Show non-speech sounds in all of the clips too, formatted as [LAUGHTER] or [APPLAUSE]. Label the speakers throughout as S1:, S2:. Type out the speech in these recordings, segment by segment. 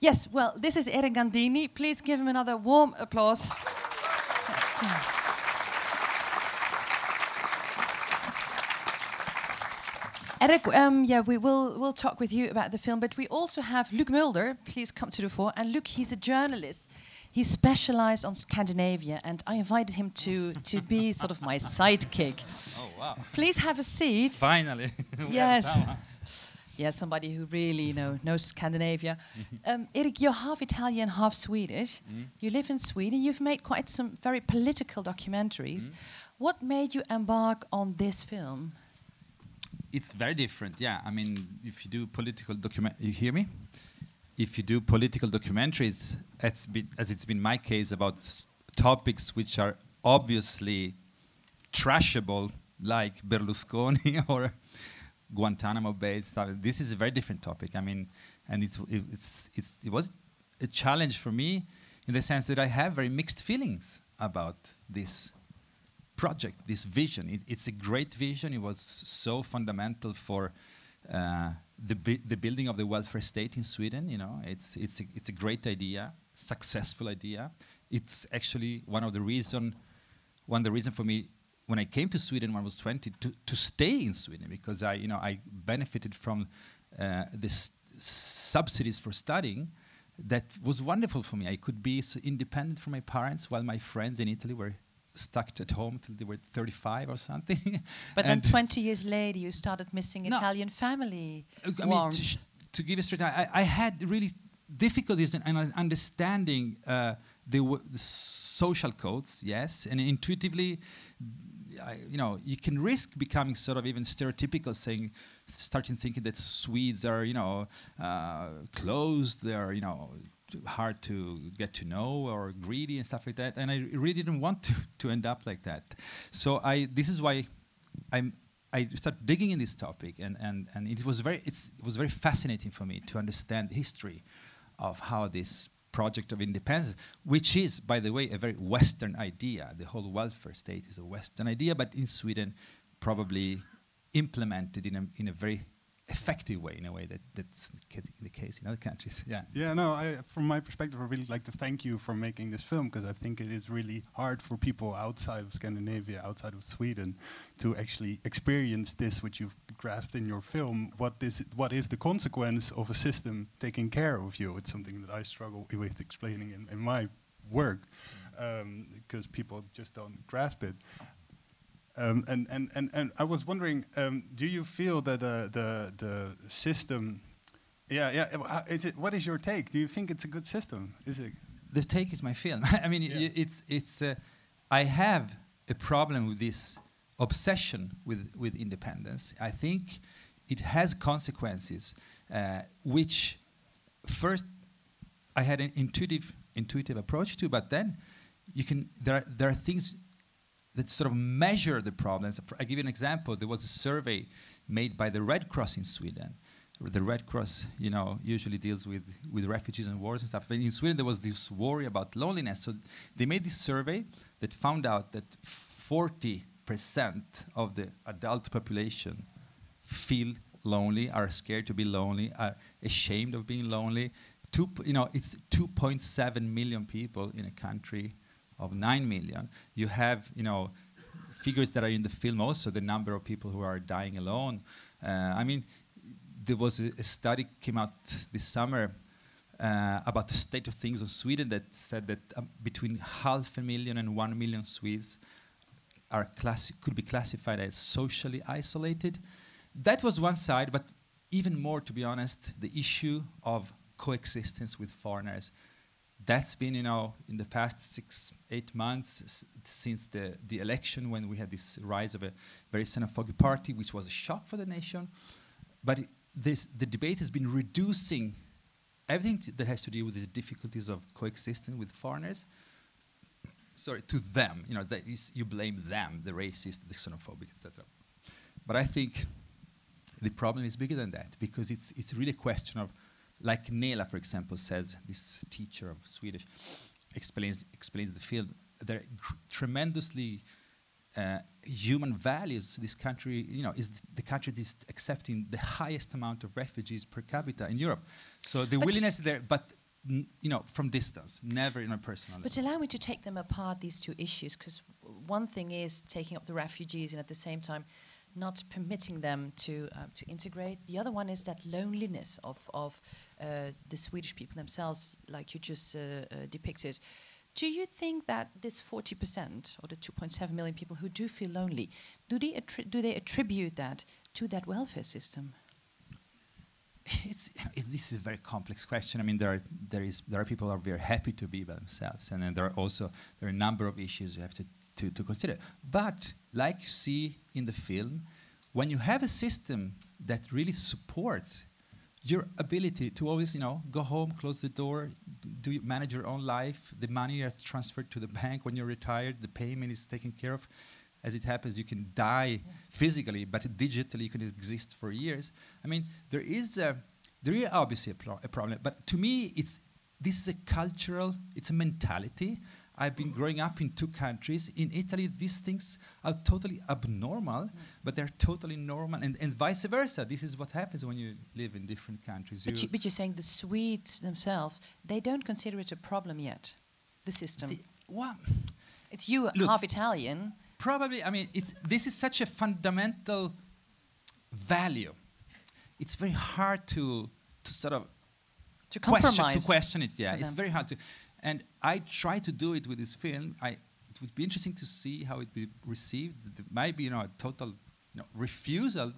S1: Yes, well, this is Erik Gandini. Please give him another warm applause. Erik, um, yeah, we will we'll talk with you about the film, but we also have Luke Mulder. Please come to the fore. And Luke, he's a journalist. He's specialized on Scandinavia, and I invited him to to be sort of my sidekick.
S2: Oh wow!
S1: Please have a seat.
S2: Finally. [LAUGHS]
S1: yes. Yeah, somebody who really you know [LAUGHS] knows Scandinavia. um, Erik, you're half Italian, half Swedish.
S2: Mm.
S1: You live in Sweden. You've made quite some very political documentaries.
S2: Mm.
S1: What made you embark on this film?
S2: it's very different. Yeah, I mean, if you do political document, you hear me? If you do political documentaries, as, it's been my case about topics which are obviously trashable, like Berlusconi [LAUGHS] or Guantanamo Bay stuff. This is a very different topic. I mean, and it's it, it's, it's it was a challenge for me in the sense that I have very mixed feelings about this project, this vision. It, it's a great vision. It was so fundamental for uh, the the building of the welfare state in Sweden. You know, it's it's a, it's a great idea, successful idea. It's actually one of the reason, one of the reason for me when I came to Sweden when I was 20 to, to stay in Sweden because I you know I benefited from uh, this subsidies for studying. That was wonderful for me. I could be so independent from my parents while my friends in Italy were stuck at home till they were 35 or something. [LAUGHS]
S1: But then 20 years later, you started missing
S2: No.
S1: Italian family
S2: I mean,
S1: warmth.
S2: to, sh- to give you straight, I, I had really difficulties in, in understanding uh, the, the social codes, yes, and intuitively, I, you know, you can risk becoming sort of even stereotypical, saying, starting thinking that Swedes are, you know, uh, closed, they're, you know, hard to get to know or greedy and stuff like that. And I really didn't want to, to end up like that. So I, this is why I'm, I started digging in this topic, and, and, and it was very it was very fascinating for me to understand the history of how this project of independence, which is, by the way, a very Western idea. The whole welfare state is a Western idea, but in Sweden, probably implemented in a, in a very effective way, in a way that, that's the the case in other countries. [LAUGHS] Yeah.
S3: Yeah, no, I, from my perspective, I really like to thank you for making this film because I think it is really hard for people outside of Scandinavia, outside of Sweden, to actually experience this, which you've grasped in your film. What is what is the consequence of a system taking care of you? It's something that I struggle with explaining in, in my work mm. um, because people just don't grasp it. Um, and, and, and, and I was wondering, um, do you feel that uh, the, the system, yeah, yeah, uh, is it, what is your take? Do you think it's a good system? Is it?
S2: the take is my film. [LAUGHS] I mean,
S3: Yeah.
S2: it's it's. Uh, I have a problem with this obsession with with independence. I think it has consequences, uh, which first I had an intuitive intuitive approach to, but then you can there are, there are things that sort of measure the problems. I give you an example. There was a survey made by the Red Cross in Sweden. The Red Cross, you know, usually deals with, with refugees and wars and stuff. But in Sweden, there was this worry about loneliness. So they made this survey that found out that 40% of the adult population feel lonely, are scared to be lonely, are ashamed of being lonely. Two, you know, it's 2.7 million people in a country of 9 million. You have, you know, figures that are in the film also, the number of people who are dying alone. Uh, I mean, there was a, a study came out this summer uh, about the state of things of Sweden that said that um, between half a million and one million Swedes are classi- could be classified as socially isolated. That was one side, but even more, to be honest, the issue of coexistence with foreigners. That's been, you know, in the past six, eight months since the, the election when we had this rise of a very xenophobic party, which was a shock for the nation. But this, the debate has been reducing everything that has to do with the difficulties of coexisting with foreigners sorry, to them. You know, you blame them, the racist, the xenophobic, etc. But I think the problem is bigger than that because it's it's really a question of, like Nela, for example, says this teacher of Swedish explains explains the field. There are tremendously uh, human values. This country, you know, is the country that is accepting the highest amount of refugees per capita in Europe. So the
S1: But-
S2: willingness there, but n- you know, from distance, never in a personal.
S1: But
S2: level.
S1: allow me to take them apart, these two issues, because one thing is taking up the refugees and at the same time not permitting them to, uh, to integrate. The other one is that loneliness of, of uh, the Swedish people themselves, like you just uh, uh, depicted. Do you think that this 40% or the 2.7 million people who do feel lonely, do they, do they attribute that to that welfare system? [LAUGHS]
S2: it's, it, this is a very complex question. I mean, there are there is there are people who are very happy to be by themselves, and then there are also there are a number of issues you have to, to, to consider. But like you see in the film, when you have a system that really supports your ability to always, you know, go home, close the door, do you manage your own life, the money is transferred to the bank when you're retired, the payment is taken care of. As it happens, you can die physically, but digitally you can exist for years. I mean, there is a, there is obviously a, pro- a problem, but to me, it's this is a cultural, it's a mentality. I've been growing up in two countries. In Italy, these things are totally abnormal, mm. but they're totally normal, and, and vice versa. This is what happens when you live in different countries.
S1: But,
S2: You-
S1: you, but you're saying the Swedes themselves, they don't consider it a problem yet, the system.
S2: the- well,
S1: it's you,
S2: Look.
S1: half Italian.
S2: probably i mean it's this is such a fundamental value it's very hard to to sort of
S1: To
S2: question
S1: compromise.
S2: to question it yeah it's very hard to and i try to do it with this film. I it would be interesting to see how it be received. It might be you know a total you know, refusal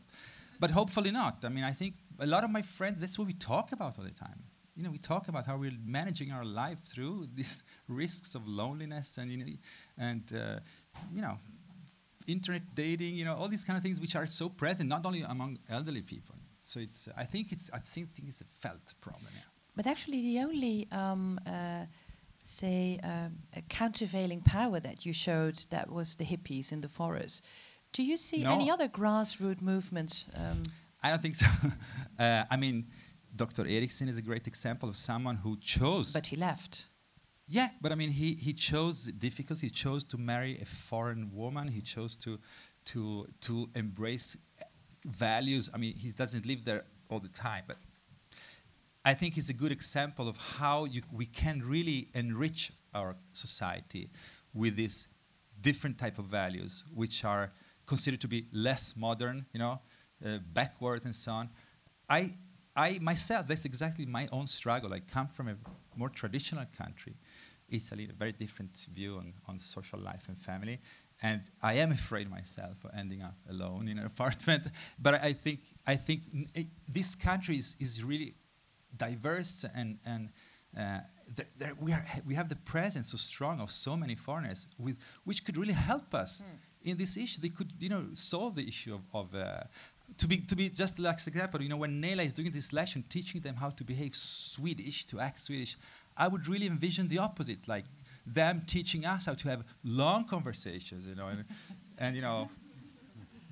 S2: but hopefully not. I mean i think a lot of my friends that's what we talk about all the time. You know we talk about how we're managing our life through [LAUGHS] these risks of loneliness and you know and uh, you know internet dating you know all these kind of things which are so present not only among elderly people. So it's i think it's i think it's a felt problem yeah.
S1: But actually, the only, um, uh, say, um, a countervailing power that you showed that was the hippies in the forest. Do you see
S2: No.
S1: any other grassroots movements? Um,
S2: I don't think so. [LAUGHS] uh, I mean, Dr. Erikson is a great example of someone who chose.
S1: but he left.
S2: yeah, but I mean, he, he chose difficulty. He chose to marry a foreign woman. He chose to, to, to embrace values. I mean, he doesn't live there all the time, but I think it's a good example of how you, we can really enrich our society with these different type of values, which are considered to be less modern, you know, uh, backward and so on. I, I myself, that's exactly my own struggle. I come from a more traditional country, Italy, a very different view on, on social life and family. And I am afraid myself of ending up alone in an [LAUGHS] apartment. But I think, I think this country is, is really diverse and, and uh, th- there we, are, we have the presence so strong of so many foreigners with, which could really help us in this issue. They could, you know, solve the issue of, of uh, to be to be just like example, you know, when Nela is doing this lesson, teaching them how to behave Swedish, to act Swedish, I would really envision the opposite, like them teaching us how to have long conversations, you know, and, and you know,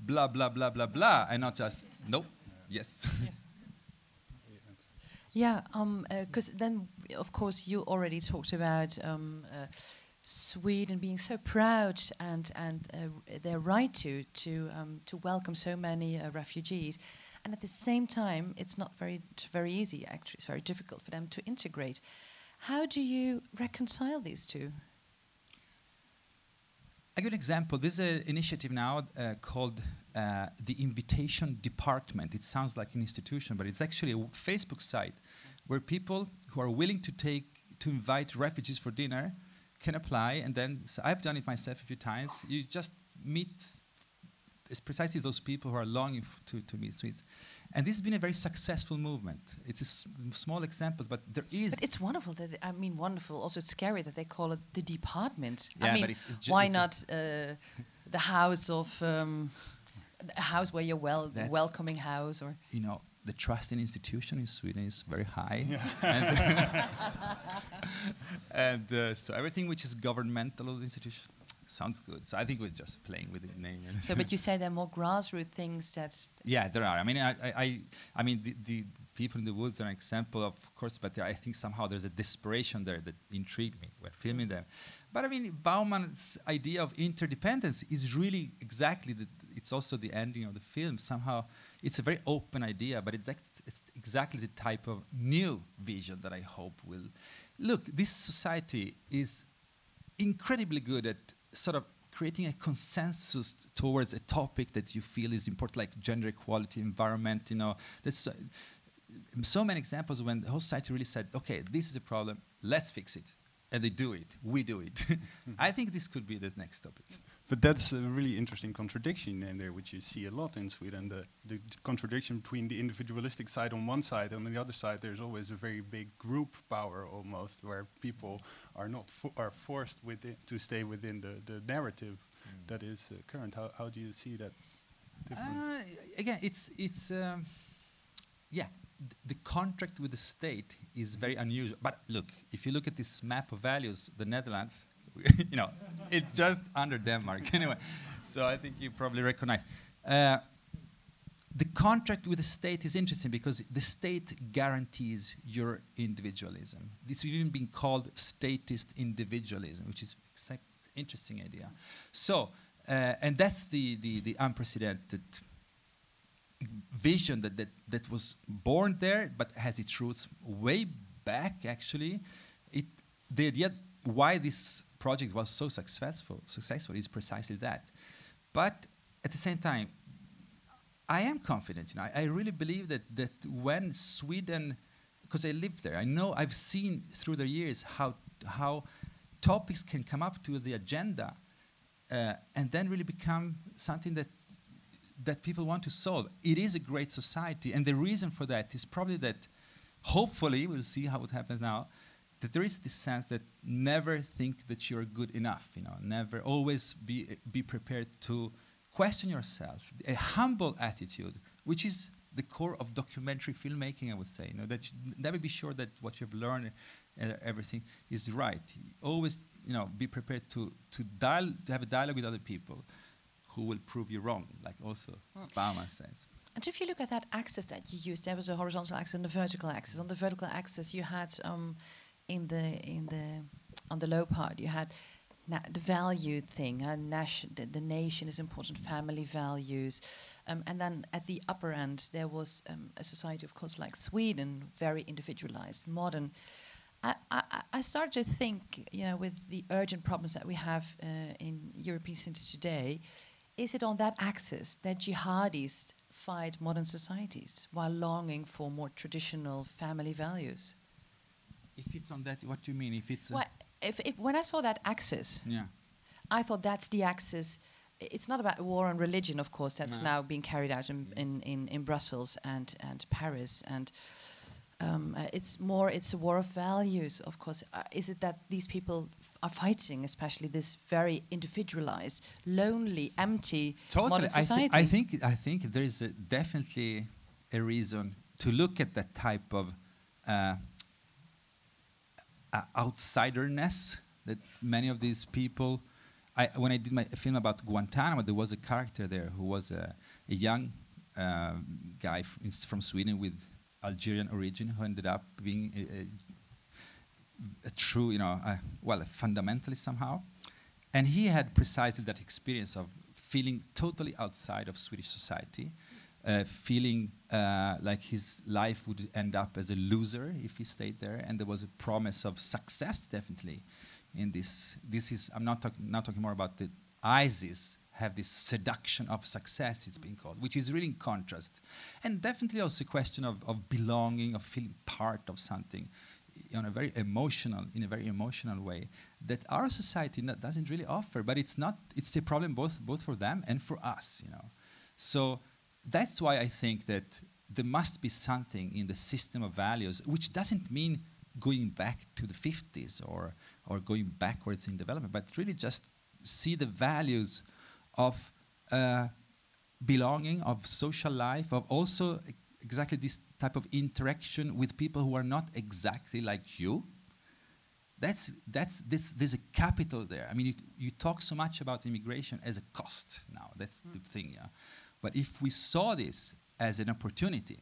S2: blah blah blah blah blah, and not just nope, yes.
S1: Yeah, [LAUGHS] because then, of course, you already talked about um, uh, Sweden being so proud and and uh, their right to to um, to welcome so many uh, refugees, and at the same time, it's not very very easy. Actually, it's very difficult for them to integrate. How do you reconcile these two?
S2: I give an example. There's an initiative now uh, called uh, the Invitation Department. It sounds like an institution, but it's actually a Facebook site where people who are willing to take to invite refugees for dinner can apply. And then so I've done it myself a few times. You just meet it's precisely those people who are longing to, to meet Swedes. And this has been a very successful movement. It's a s- small example, but there is.
S1: But it's wonderful that I mean wonderful. Also, it's scary that they call it the department.
S2: Yeah,
S1: I mean,
S2: but it's- it's
S1: why
S2: it's
S1: not uh, the house of um, a house where you're well,
S2: That's-
S1: welcoming house or
S2: you know, the trust in institution in Sweden is very high. and [LAUGHS] [LAUGHS] and uh, so everything which is governmental institution sounds good. So I think we're just playing with the name. [LAUGHS]
S1: so. But you say there are more grassroots things that
S2: yeah, there are. I mean, I, I, I, I mean, the, the, people in the woods are an example, of course, but I think somehow there's a desperation there that intrigued me when filming them. But I mean, Bauman's idea of interdependence is really exactly the, it's also the ending of the film. Somehow, it's a very open idea, but it's, it's exactly the type of new vision that I hope will. Look, this society is incredibly good at sort of creating a consensus towards a topic that you feel is important, like gender equality, environment. You know, there's so, many examples when the whole society really said, "Okay, this is a problem. Let's fix it," and they do it. We do it. [LAUGHS] I think this could be the next topic.
S3: But that's a really interesting contradiction in there, which you see a lot in Sweden. The, the contradiction between the individualistic side on one side, and on the other side, there's always a very big group power almost, where people are not fo are forced within to stay within the, the narrative mm. that is uh, current. How, how do you see that?
S2: Uh, again, it's it's um, yeah. the contract with the state is very unusual. But look, if you look at this map of values, the Netherlands [LAUGHS] you know, it's just under Denmark [LAUGHS] anyway. So I think you probably recognize. Uh, the contract with the state is interesting because the state guarantees your individualism. It's even been called statist individualism, which is an interesting idea. So, uh, and that's the, the, the unprecedented vision that, that, that was born there, but has its roots way back, actually. It, the idea why this project was so successful, successful is precisely that. But at the same time, I am confident. You know, I, I really believe that that when Sweden, because I lived there, I know I've seen through the years how how topics can come up to the agenda, uh, and then really become something that that people want to solve. It is a great society, and the reason for that is probably that. Hopefully, we'll see how it happens now that there is this sense that never think that you're good enough, you know, never always be, be prepared to question yourself, a humble attitude, which is the core of documentary filmmaking, I would say, you know, that never be sure that what you've learned, uh, everything is right. Always, you know, be prepared to, to, dial, to have a dialogue with other people who will prove you wrong, like also mm. Bauman says.
S1: And if you look at that axis that you used, there was a horizontal axis and a vertical axis. On the vertical axis, you had um, in the in the on the low part you had the value thing uh, nation the, the, nation is important family values. Um, and then at the upper end there was um, a society of course like sweden very individualized modern. I, I, I started to think you know with the urgent problems that we have uh, in european cities today is it on that axis that jihadis fight modern societies while longing for more traditional family values
S2: if it's on that, what do you mean? If it's
S1: well, if, if when I saw that axis,
S2: yeah,
S1: I thought that's the axis. It's not about war on religion, of course. That's no. now being carried out in, in, in, in Brussels and and Paris, and um, uh, it's more. It's a war of values, of course. Uh, is it that these people are fighting, especially this very individualized, lonely, empty
S2: totally.
S1: modern society?
S2: I, th I think I think there is a definitely a reason to look at that type of. Uh, outsiderness that many of these people. I, when I did my film about Guantanamo, there was a character there who was a, a young uh, guy from Sweden with Algerian origin who ended up being a, a, a true, you know, well, a fundamentalist somehow. And he had precisely that experience of feeling totally outside of Swedish society uh, feeling uh, like his life would end up as a loser if he stayed there, and there was a promise of success definitely in this. This is I'm not talking not talking more about the ISIS have this seduction of success it's being called, which is really in contrast, and definitely also a question of, of belonging, of feeling part of something on a very emotional in a very emotional way that our society doesn't really offer. But it's not it's the problem both both for them and for us you know. So that's why I think that there must be something in the system of values, which doesn't mean going back to the 50s or, or going backwards in development, but really just see the values of uh, belonging, of social life, of also exactly this type of interaction with people who are not exactly like you. That's, that's, this, there's a capital there. I mean, you, you talk so much about immigration as a cost now. That's mm. the thing, yeah. But if we saw this as an opportunity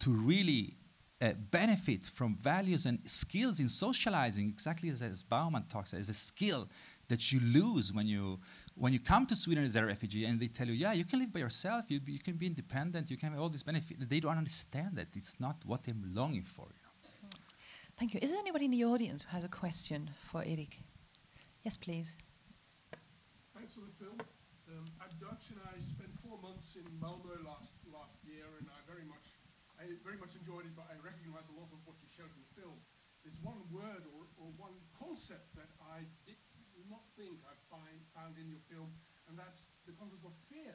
S2: to really uh, benefit from values and skills in socializing, exactly as, as Bauman talks, as a skill that you lose when you when you come to Sweden as a refugee and they tell you, yeah, you can live by yourself, you, you can be independent, you can have all these benefits, they don't understand that it's not what they're longing for. You know?
S1: Thank you. Is there anybody in the audience who has a question for Erik? Yes, please.
S4: Thanks for the film. Um, I'm Dutch and I spent four months in Malmö last last year, and I very much I very much enjoyed it. But I recognise a lot of what you showed in the film. There's one word or, or one concept that I did not think I find found in your film, and that's the concept of fear.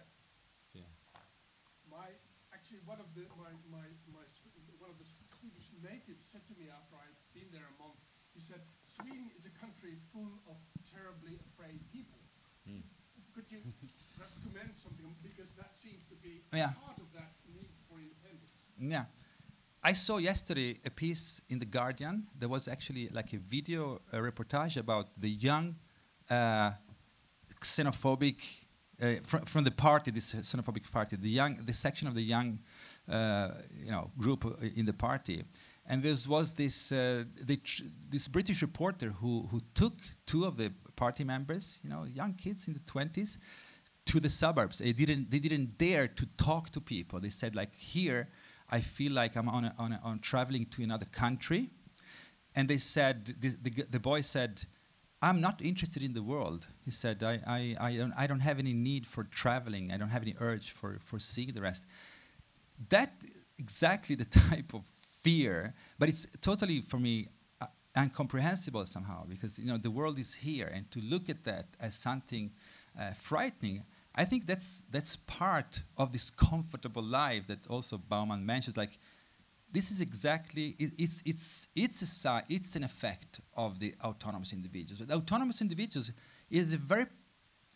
S2: Yeah.
S4: My actually one of the my, my, my one of the Swedish natives said to me after I'd been there a month, he said, Sweden is a country full of terribly afraid people. Could you perhaps comment something on- because that seems to be
S2: Yeah.
S4: part of that need for independence.
S2: Yeah. I saw yesterday a piece in The Guardian. There was actually like a video a reportage about the young uh, xenophobic, uh, fr- from the party, this xenophobic party, the young, the section of the young, uh, you know, group uh, in the party. And there was this, uh, the tr- this British reporter who, who took two of the party members, you know, young kids in the 20s, to the suburbs. They didn't, they didn't dare to talk to people. They said, like, here, I feel like I'm on, a, on, a, on traveling to another country. And they said, the, the, the boy said, I'm not interested in the world. He said, I, I, I, don't, I don't have any need for traveling. I don't have any urge for, for seeing the rest. That exactly the [LAUGHS] type of fear, but it's totally, for me, incomprehensible somehow because you know the world is here and to look at that as something uh, frightening i think that's that's part of this comfortable life that also bauman mentions like this is exactly it, it's it's it's a it's an effect of the autonomous individuals. But autonomous individuals is a very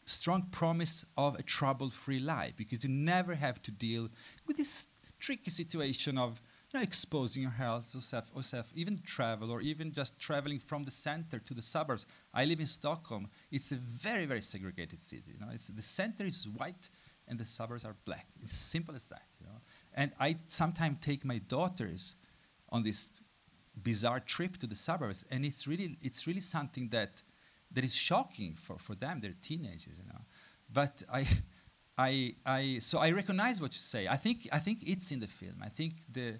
S2: strong promise of a trouble-free life because you never have to deal with this tricky situation of know, exposing your health or self, or self, even travel, or even just traveling from the center to the suburbs. I live in Stockholm. It's a very, very segregated city. You know, it's, the center is white and the suburbs are black. It's simple as that. You know, and I sometimes take my daughters on this bizarre trip to the suburbs, and it's really, it's really something that that is shocking for, for them. They're teenagers, you know. But I, I, I, so I recognize what you say. I think, I think it's in the film. I think the,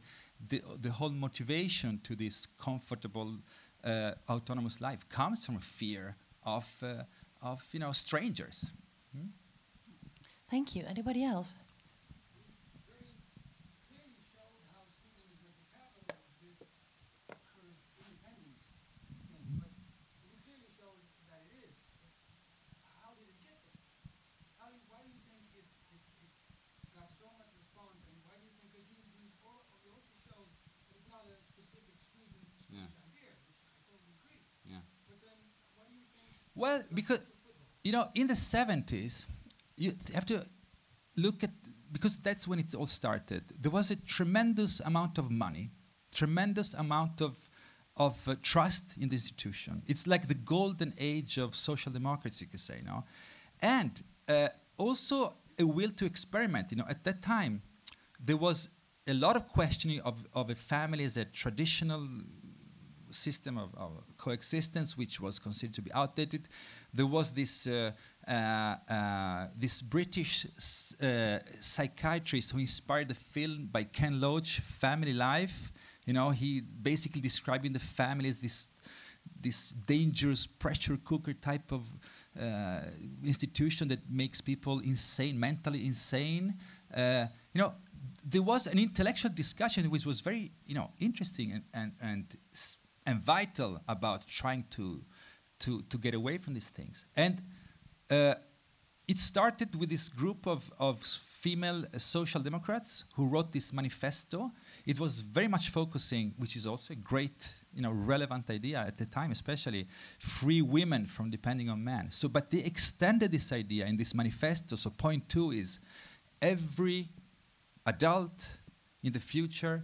S2: the, the whole motivation to this comfortable, uh, autonomous life comes from fear of, uh, of you know, strangers. Hmm?
S1: Thank you. Anybody else?
S4: very clearly showed how Sweden is at the capital of this sort of independence thing. But you clearly showed that it is. But how did it get there? How do you, why do you think it, it, it got so much response? And why do you think, because you, you, al- you also showed that it's not a specific Sweden, Swedish idea, which I totally agree.
S2: Yeah.
S4: But then, why do you think
S2: Well, because you know, in the 70s, you have to look at because that's when it all started. There was a tremendous amount of money, tremendous amount of of uh, trust in the institution. It's like the golden age of social democracy, you could say, no, and uh, also a will to experiment. You know, at that time, there was a lot of questioning of, of a family as a traditional system of, of coexistence, which was considered to be outdated. There was this uh, uh, uh, this British uh, psychiatrist who inspired the film by Ken Loach, Family Life. You know, he basically describing the family as this this dangerous pressure cooker type of uh, institution that makes people insane, mentally insane. You know, there was an intellectual discussion which was very, you know, interesting and and and, and vital about trying to to to get away from these things. And uh, it started with this group of, of female uh, social democrats who wrote this manifesto. It was very much focusing, which is also a great, you know, relevant idea at the time, especially free women from depending on men. So, but they extended this idea in this manifesto. So, point two is every adult in the future,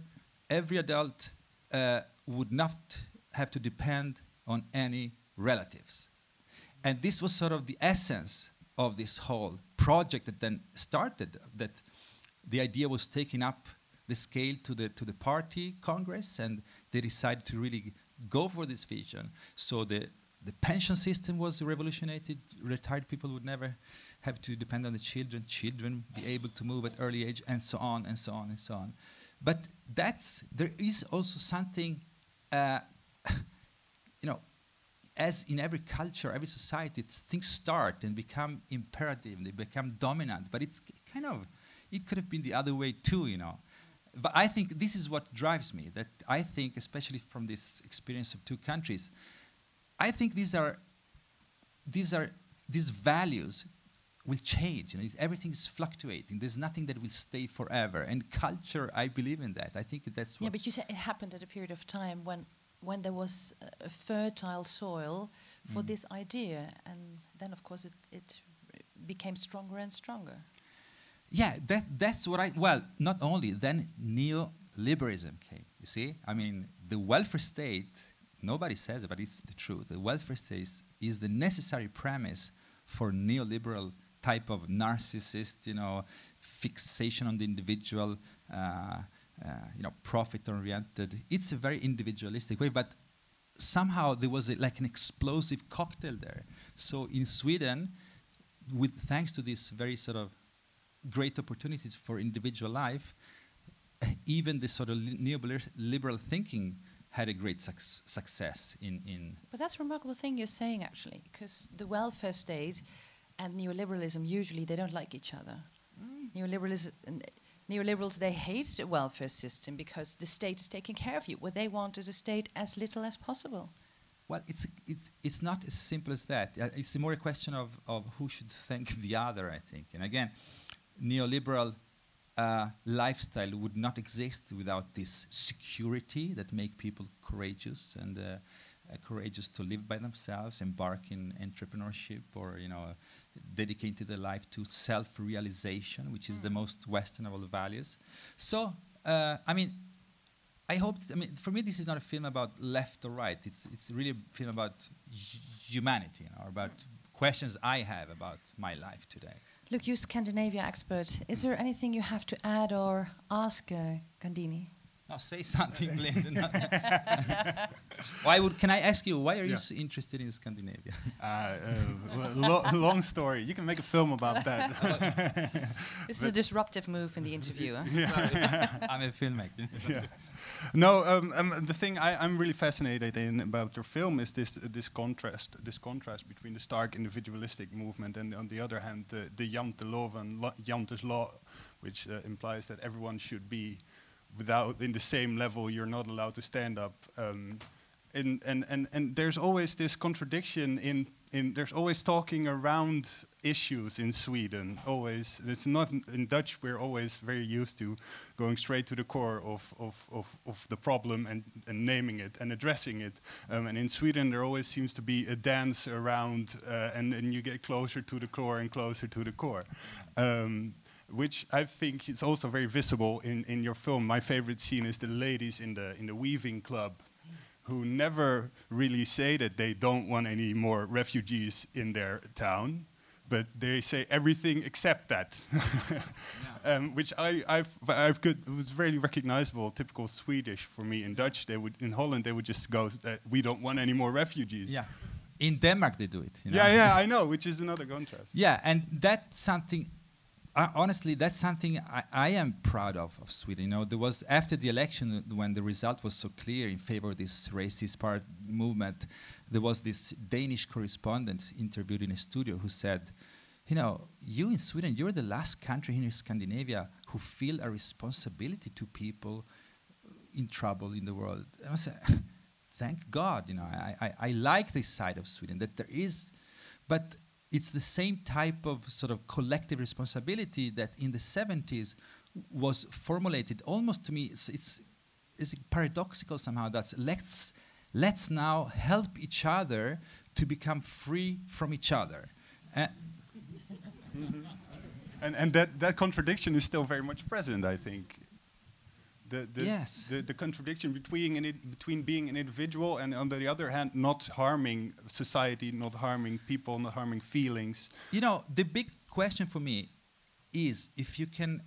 S2: every adult uh, would not have to depend on any relatives. And this was sort of the essence of this whole project that then started, that the idea was taken up the scale to the, to the party congress, and they decided to really go for this vision. So the, the pension system was revolutionated. Retired people would never have to depend on the children. Children be able to move at early age, and so on and so on and so on. But that's there is also something, uh, you know, as in every culture, every society, it's, things start and become imperative. They become dominant. But it's kind of it could have been the other way too, you know. But I think this is what drives me. That I think, especially from this experience of two countries, I think these are these are these values will change. You know, everything is fluctuating. There's nothing that will stay forever. And culture, I believe in that. I think that's what.
S1: Yeah, but you said it happened at a period of time when when there was a- fertile soil for
S2: Mm.
S1: this idea, and then of course it it became stronger and stronger.
S2: Yeah, that, that's what I. Well, not only then neoliberalism came. You see, I mean, the welfare state. Nobody says it, but it's the truth. The welfare state is, is the necessary premise for neoliberal type of narcissist, you know, fixation on the individual, uh, Uh, you know, profit-oriented. It's a very individualistic way, but somehow there was a, like an explosive cocktail there. So in Sweden, with thanks to this very sort of great opportunities for individual life, even this sort of neoliberal thinking had a great suc success in, in
S1: But that's a remarkable thing you're saying, actually, because the welfare state and neoliberalism usually they don't like each other. Mm. Neoliberalism, neoliberals they hate the welfare system because the state is taking care of you. What they want is a state as little as possible.
S2: well, it's, it's, it's not as simple as that. Uh, It's more a question of, of who should thank [LAUGHS] the other, I think. And again, neoliberal uh, lifestyle would not exist without this security that make people courageous and uh, courageous to live by themselves, embark in entrepreneurship, or you know, dedicate their life to self-realization, which is the most Western of all values. So, uh, I mean, I hope. I mean, for me, this is not a film about left or right. It's it's really a film about hu- humanity, you know, or about questions I have about my life today.
S1: Look, you Scandinavia expert, is there anything you have to add or ask uh, Gandini?
S2: Now, say something, [LAUGHS] Glenn. [LAUGHS] why would? Can I ask you why are you so interested in Scandinavia? [LAUGHS]
S3: Uh, uh, lo- long story. You can make a film about that.
S1: This is a disruptive move in the interview. huh?
S2: I'm a filmmaker.
S3: yeah. No, um, um, the thing I, I'm really fascinated in about your film is this this contrast, this contrast between the stark individualistic movement and on the other hand the, the janteloven, lo- Jante's law, which uh, implies that everyone should be without in the same level. You're not allowed to stand up. Um, and, and, and, and there's always this contradiction in, in there's always talking around issues in Sweden always it's not in Dutch we're always very used to going straight to the core of, of, of, of the problem and, and naming it and addressing it um, and in Sweden there always seems to be a dance around uh, and, and you get closer to the core and closer to the core um, which I think is also very visible in, in your film. My favorite scene is the ladies in the in the weaving club, who never really say that they don't want any more refugees in their town, but they say everything except that. [LAUGHS] um, which I I've, I've good it was very recognizable, typical Swedish for me. In Dutch, they would in Holland they would just go that we don't want any more refugees.
S2: Yeah. In Denmark, they do it. you know.
S3: yeah, yeah, [LAUGHS] I know, which is another contrast.
S2: Yeah, and that's something. Uh, honestly, that's something I, I am proud of of Sweden. You know, there was after the election when the result was so clear in favor of this racist part movement, there was this Danish correspondent interviewed in a studio who said, "You know, you in Sweden, you're the last country in Scandinavia who feel a responsibility to people in trouble in the world." And I said, [LAUGHS] "Thank God, you know, I, I, I like this side of Sweden that there is, but." It's the same type of sort of collective responsibility that in the 70s was formulated almost to me it's, it's, it's paradoxical somehow that let's let's now help each other to become free from each other Uh, [LAUGHS]
S3: And, and that, that contradiction is still very much present, I think. The, the,
S2: Yes.
S3: the, the contradiction between, an, between being an individual and, on the other hand, not harming society, not harming people, not harming feelings.
S2: you know the big question for me is if you can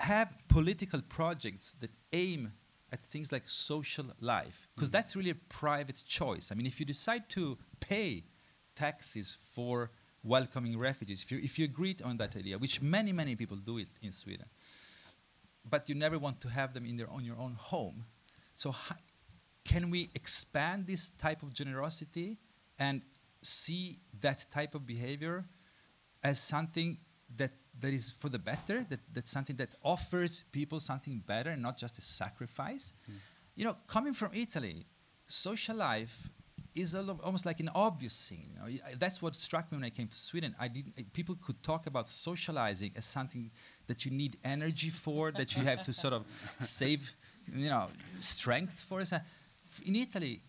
S2: have political projects that aim at things like social life, because mm-hmm. that's really a private choice. I mean, if you decide to pay taxes for welcoming refugees, if you, if you agreed on that idea, which many, many people do it in Sweden, but you never want to have them in their, on your own home. So, can we expand this type of generosity and see that type of behavior as something that, that is for the better, that, that's something that offers people something better and not just a sacrifice? Hmm. You know, coming from Italy, social life is al- almost like an obvious thing. You know? That's what struck me when I came to Sweden. I didn't, people could talk about socializing as something that you need energy for, that you have to sort of [LAUGHS] save, you know, strength for. In Italy,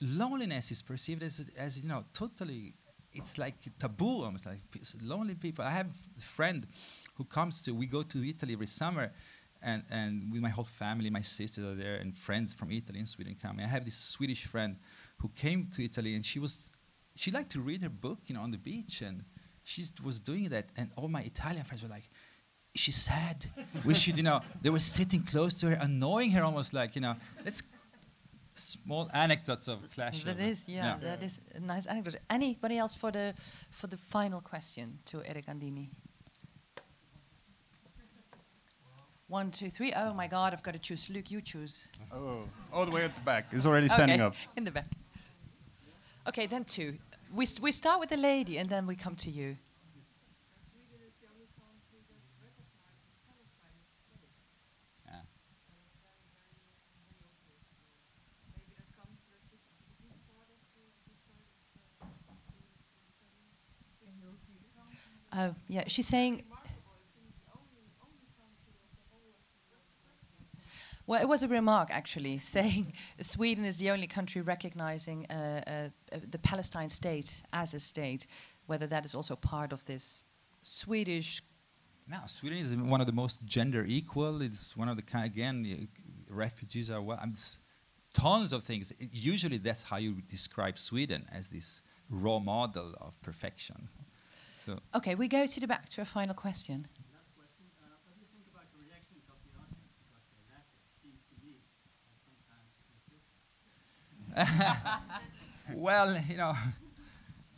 S2: loneliness is perceived as, as you know, totally, it's like taboo almost, like lonely people. I have a friend who comes to, we go to Italy every summer, and, and with my whole family, my sisters are there, and friends from Italy and Sweden coming. I have this Swedish friend who came to Italy, and she was, she liked to read her book, you know, on the beach, and she was doing that, and all my Italian friends were like, she's sad. we should, you know, they were sitting close to her, annoying her almost like, you know, let's small anecdotes of clash.
S1: That
S2: of-
S1: is, yeah, that is a nice anecdote. Anybody else for the for the final question to Erik Gandini? One, two, three. Oh my God, I've got to choose. Luke, you choose.
S3: Oh, all the way at the back. It's already standing
S1: okay,
S3: up.
S1: in the back. Okay, then two. We we start with the lady, and then we come to you.
S5: Is the only country
S1: Well, it was a remark actually [LAUGHS] saying Sweden is the only country recognizing uh, uh, uh, the Palestine state as a state. Whether that is also part of this Swedish.
S2: No, Sweden is one of the most gender equal. It's one of the kind again, refugees are well. I mean, tons of things. It- usually, that's how you describe Sweden as this raw model of perfection. So
S1: Okay, we go to the back to a final question.
S6: Uh, what do you think about the reactions of the audience? Because they laugh, it seems to me, and sometimes [LAUGHS]
S2: Well, you know,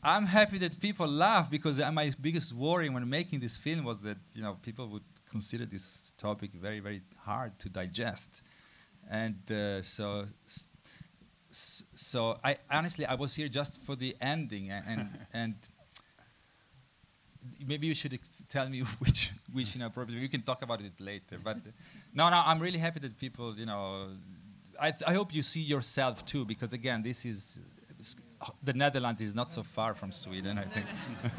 S2: I'm happy that people laugh because uh, my biggest worry when making this film was that you know people would consider this topic very, very hard to digest, and uh, so. So I honestly I was here just for the ending and [LAUGHS] and, maybe you should tell me [LAUGHS] which which you know probably we can talk about it later but uh, no no I'm really happy that people you know I, th- I hope you see yourself too because again this is the Netherlands is not so far from Sweden I think.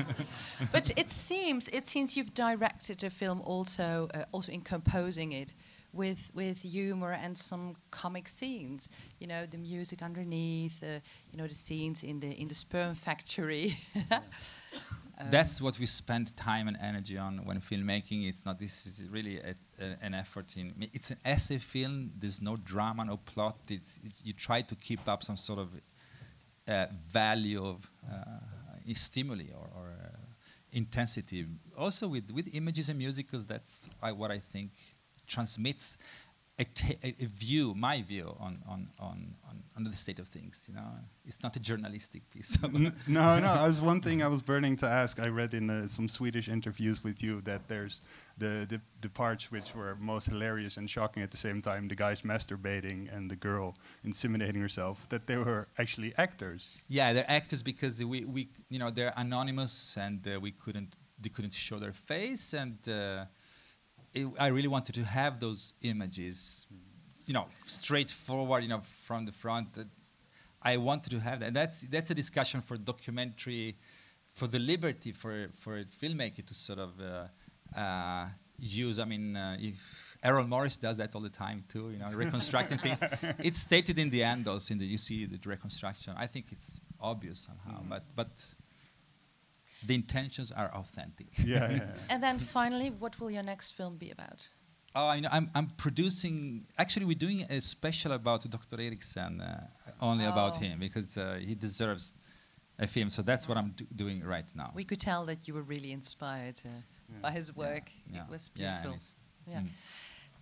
S2: [LAUGHS]
S1: But it seems it seems you've directed the film also uh, also in composing it with with humor and some comic scenes you know the music underneath uh, you know the scenes in the in the sperm factory [LAUGHS]
S2: that's what we spend time and energy on when filmmaking. It's not this is really a, a, an effort in it's an essay film. There's no drama no plot. It's it, you try to keep up some sort of uh, value of uh, stimuli or, or uh, intensity. Also with, with images and music, because that's what I think transmits a, view, my view on, on, on, on, on the state of things. You know, it's not a journalistic piece. [LAUGHS]
S3: No, no. As one thing I was burning to ask. I read in uh, some Swedish interviews with you that there's the, the the parts which were most hilarious and shocking at the same time. The guys masturbating and the girl inseminating herself. That they were actually actors.
S2: Yeah, they're actors because we, we you know they're anonymous and uh, we couldn't they couldn't show their face and uh, it, I really wanted to have those images, you know, straightforward, you know, from the front. I wanted to have that. That's that's a discussion for documentary, for the liberty for for a filmmaker to sort of uh, uh, use. I mean, uh, if Errol Morris does that all the time too, you know, [LAUGHS] reconstructing things. It's stated in the end, endos in the you see the reconstruction. I think it's obvious somehow, but but the intentions are authentic. [LAUGHS]
S3: Yeah, yeah.
S1: and then finally what will your next film be about
S2: Oh, I know. I'm, I'm producing. Actually, we're doing a special about Dr. Eriksen, uh, only about
S1: Oh.
S2: him because uh, he deserves a film. So that's what I'm do- doing right now.
S1: we could tell that you were really inspired uh, by his work
S2: Yeah.
S1: it was beautiful yeah.
S2: mm.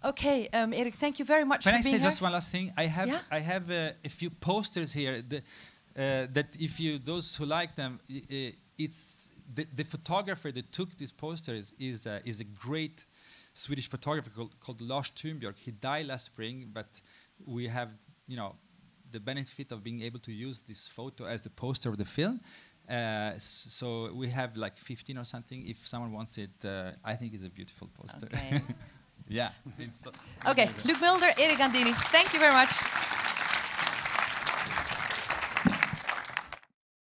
S1: Okay, um, Erik, thank you very much
S2: Can
S1: for
S2: I
S1: being
S2: say
S1: here.
S2: just one last thing? I have
S1: Yeah.
S2: I have uh, a few posters here the, uh, that if you those who like them, i- i- it's the, the photographer that took these posters is uh, is a great Swedish photographer called, called Lars Thunbjörk. He died last spring, but we have you know the benefit of being able to use this photo as the poster of the film. Uh, so we have like 15 or something. If someone wants it, uh, I think it's a beautiful poster.
S1: Okay. [LAUGHS]
S2: yeah.
S1: Okay, Luke Mulder, Erik Gandini, thank you very much.